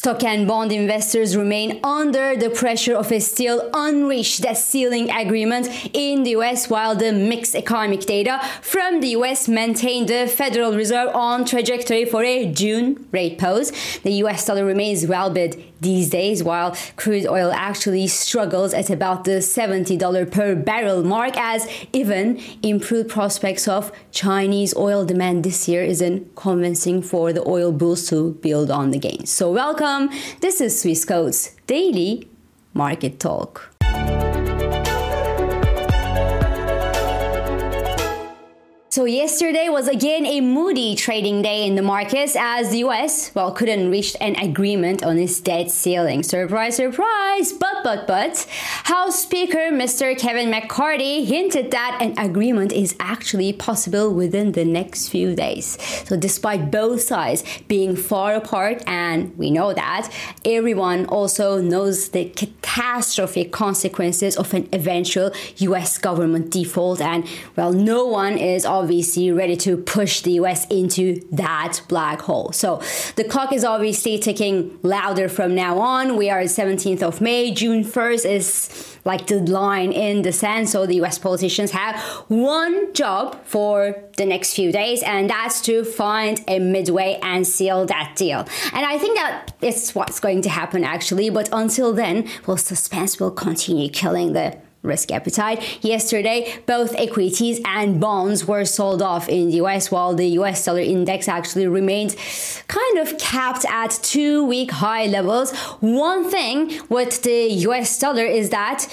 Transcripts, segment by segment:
Stock and bond investors remain under the pressure of a still unreached debt ceiling agreement in the US, while the mixed economic data from the US maintained the Federal Reserve on trajectory for a June rate pause. The US dollar remains well bid these days, while crude oil actually struggles at about the $70 per barrel mark, as even improved prospects of Chinese oil demand this year isn't convincing for the oil bulls to build on the gains. So, welcome. This is Swiss Swissquote's Daily Market Talk. So yesterday was again a moody trading day in the markets as the US, well, couldn't reach an agreement on its debt ceiling. Surprise, surprise! But, but, but, House Speaker Mr. Kevin McCarthy hinted that an agreement is actually possible within the next few days. So despite both sides being far apart, and we know that, everyone also knows the catastrophic consequences of an eventual US government default, and well, no one is obviously ready to push the US into that black hole. So the clock is obviously ticking louder from now on. We are 17th of May. June 1st is like the line in the sand. So the US politicians have one job for the next few days, and that's to find a midway and seal that deal. And I think that it's what's going to happen actually. But until then, well, suspense will continue killing the risk appetite. Yesterday, both equities and bonds were sold off in the US, while the US dollar index actually remained kind of capped at two week high levels. One thing with the US dollar is that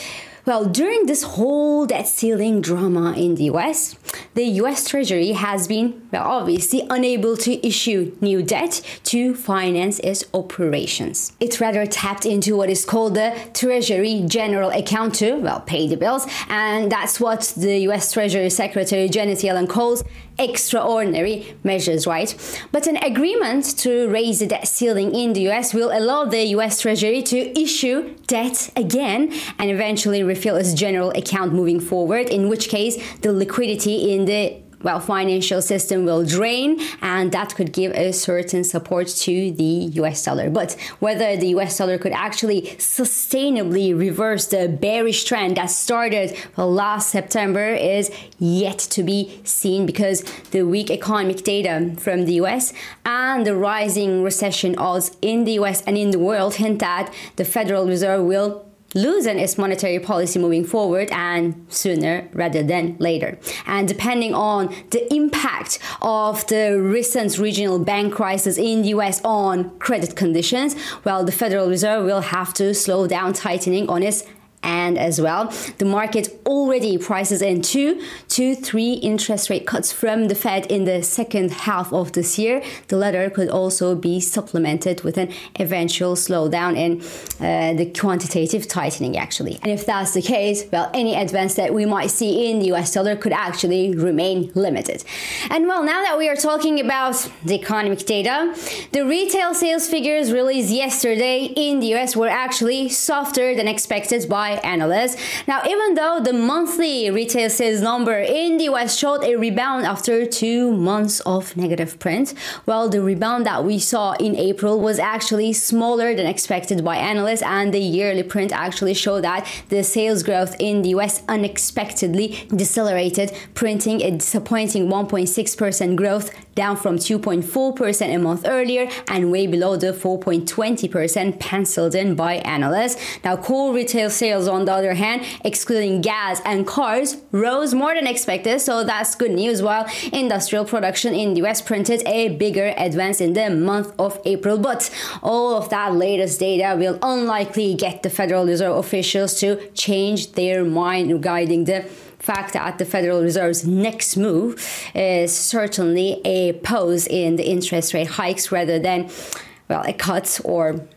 well, during this whole debt ceiling drama in the US, the US Treasury has been well, obviously unable to issue new debt to finance its operations. It rather tapped into what is called the Treasury General Account to, well, pay the bills, and that's what the US Treasury Secretary Janet Yellen calls extraordinary measures, right? But an agreement to raise the debt ceiling in the US will allow the US Treasury to issue debt again and eventually refill its general account moving forward, in which case the liquidity in the well, financial system will drain, and that could give a certain support to the US dollar. But whether the US dollar could actually sustainably reverse the bearish trend that started last September is yet to be seen because the weak economic data from the US and the rising recession odds in the US and in the world hint that the Federal Reserve will loosen its monetary policy moving forward and sooner rather than later. And depending on the impact of the recent regional bank crisis in the US on credit conditions, well, the Federal Reserve will have to slow down tightening on its and as well the market already prices in two to three interest rate cuts from the fed in the second half of this year. The latter could also be supplemented with an eventual slowdown in uh, the quantitative tightening actually. And if that's the case well any advance that we might see in the us dollar could actually remain limited. And well now that we are talking about the economic data the retail sales figures released yesterday in the us were actually softer than expected by by analysts. Now, even though the monthly retail sales number in the US showed a rebound after two months of negative print, well, the rebound that we saw in April was actually smaller than expected by analysts, and the yearly print actually showed that the sales growth in the US unexpectedly decelerated, printing a disappointing 1.6% growth down from 2.4% a month earlier and way below the 4.20% penciled in by analysts. Now, core retail sales, on the other hand, excluding gas and cars, rose more than expected, so that's good news. While industrial production in the US printed a bigger advance in the month of April, but all of that latest data will unlikely get the Federal Reserve officials to change their mind regarding the fact that the Federal Reserve's next move is certainly a pause in the interest rate hikes rather than, well, a cut or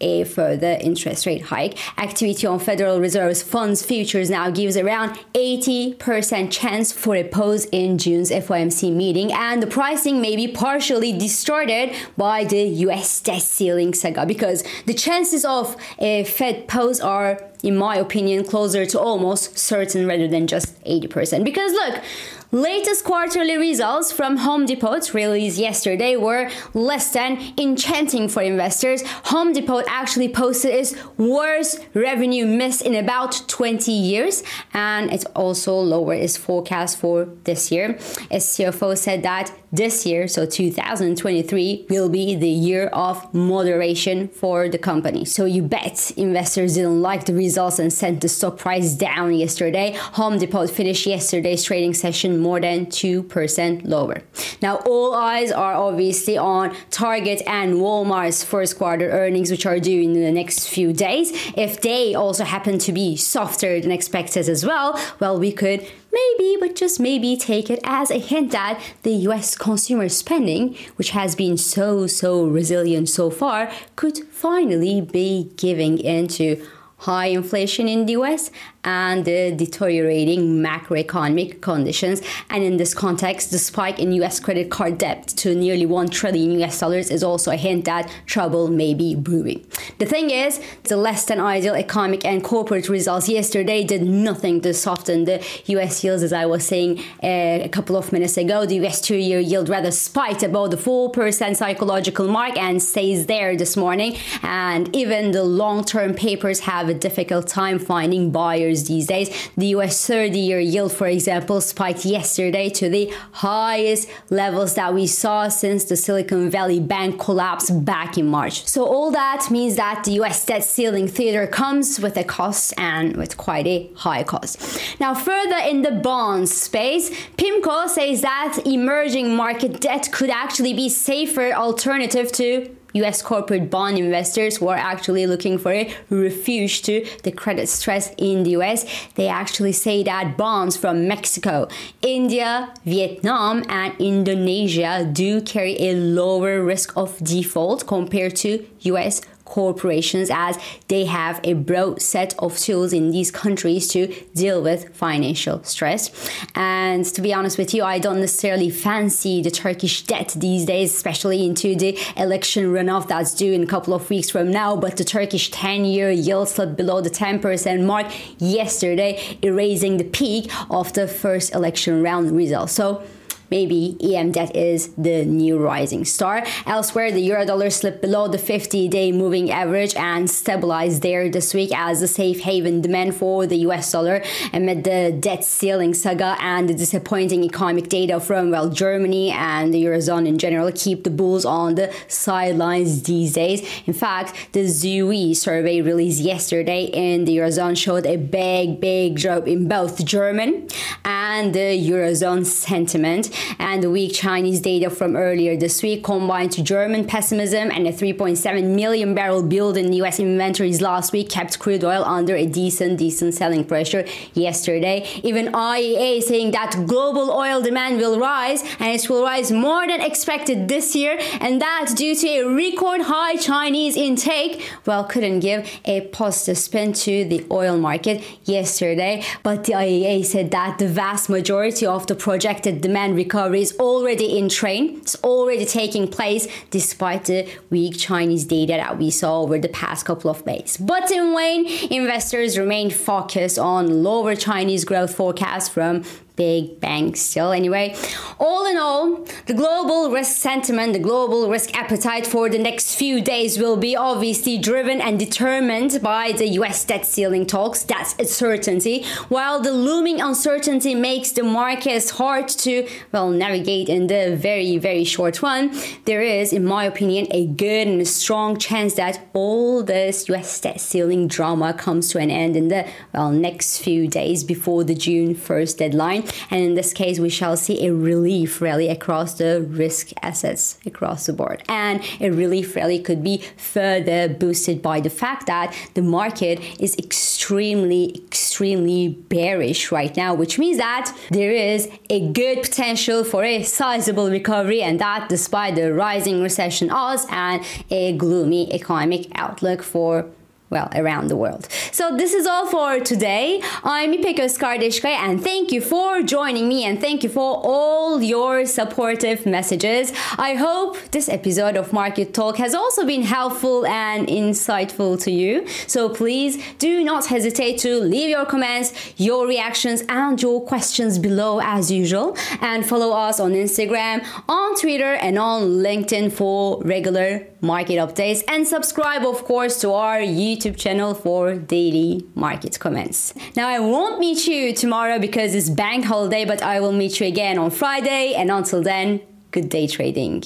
a further interest rate hike. Activity on Federal Reserve's funds futures now gives around 80% chance for a pause in June's FOMC meeting, and the pricing may be partially distorted by the US debt ceiling saga because the chances of a Fed pause are in my opinion, closer to almost certain rather than just 80%. Because look, Latest quarterly results from Home Depot released yesterday were less than enchanting for investors. Home Depot actually posted its worst revenue miss in about 20 years, and it also lowered its forecast for this year. Its CFO said that this year, so 2023, will be the year of moderation for the company. So you bet investors didn't like the results and sent the stock price down yesterday. Home Depot finished yesterday's trading session more than 2% lower. Now, all eyes are obviously on Target and Walmart's first quarter earnings, which are due in the next few days. If they also happen to be softer than expected as well, well, we could maybe, but just maybe take it as a hint that the US consumer spending, which has been so, so resilient so far, could finally be giving into high inflation in the US and the deteriorating macroeconomic conditions. And in this context, the spike in US credit card debt to nearly 1 trillion US dollars is also a hint that trouble may be brewing. The thing is, the less than ideal economic and corporate results yesterday did nothing to soften the US yields, as I was saying uh, a couple of minutes ago. The US two year yield rather spiked above the 4% psychological mark and stays there this morning. And even the long term papers have a difficult time finding buyers these days. The US 30 year yield, for example, spiked yesterday to the highest levels that we saw since the Silicon Valley Bank collapse back in March. So, all that means that the US debt ceiling theater comes with a cost and with quite a high cost. Now, further in the bonds space, PIMCO says that emerging market debt could actually be safer alternative to US corporate bond investors who are actually looking for a refuge to the credit stress in the US. They actually say that bonds from Mexico, India, Vietnam, and Indonesia do carry a lower risk of default compared to US corporations as they have a broad set of tools in these countries to deal with financial stress. And to be honest with you, I don't necessarily fancy the Turkish debt these days, especially into the election runoff that's due in a couple of weeks from now. But the Turkish 10 year yield slipped below the 10% mark yesterday, erasing the peak of the first election round result. So maybe EM debt is the new rising star. Elsewhere, the euro dollar slipped below the 50 day moving average and stabilized there this week as a safe haven demand for the US dollar amid the debt ceiling saga and the disappointing economic data from, well, Germany and the Eurozone in general keep the bulls on the sidelines these days. In fact, the ZEW survey released yesterday in the Eurozone showed a big, big drop in both German and the Eurozone sentiment and the weak Chinese data from earlier this week combined to German pessimism and a 3.7 million barrel build in US inventories last week kept crude oil under a decent, decent selling pressure yesterday. Even IEA saying that global oil demand will rise and it will rise more than expected this year, and that due to a record high Chinese intake. Well, couldn't give a positive spin to the oil market yesterday, but the IEA said that the vast majority of the projected demand recovery is already in train. It's already taking place despite the weak Chinese data that we saw over the past couple of days. But in Wayne, investors remain focused on lower Chinese growth forecasts from big banks still. Anyway, all in all, the global risk sentiment, the global risk appetite for the next few days will be obviously driven and determined by the US debt ceiling talks. That's a certainty. While the looming uncertainty makes the markets hard to, well, navigate in the very, very short run, there is, in my opinion, a good and a strong chance that all this US debt ceiling drama comes to an end in the, well, next few days before the June 1st deadline. And in this case, we shall see a relief rally across the risk assets across the board. And a relief rally could be further boosted by the fact that the market is extremely, extremely bearish right now, which means that there is a good potential for a sizable recovery, and that despite the rising recession odds and a gloomy economic outlook for well, around the world. So this is all for today. I'm İpek Özkardeşkaya and thank you for joining me and thank you for all your supportive messages. I hope this episode of Market Talk has also been helpful and insightful to you. So please do not hesitate to leave your comments, your reactions and your questions below as usual and follow us on Instagram, on Twitter and on LinkedIn for regular market updates and subscribe of course to our YouTube YouTube channel for daily market comments. Now, I won't meet you tomorrow because it's bank holiday, but I will meet you again on Friday. And until then, good day trading.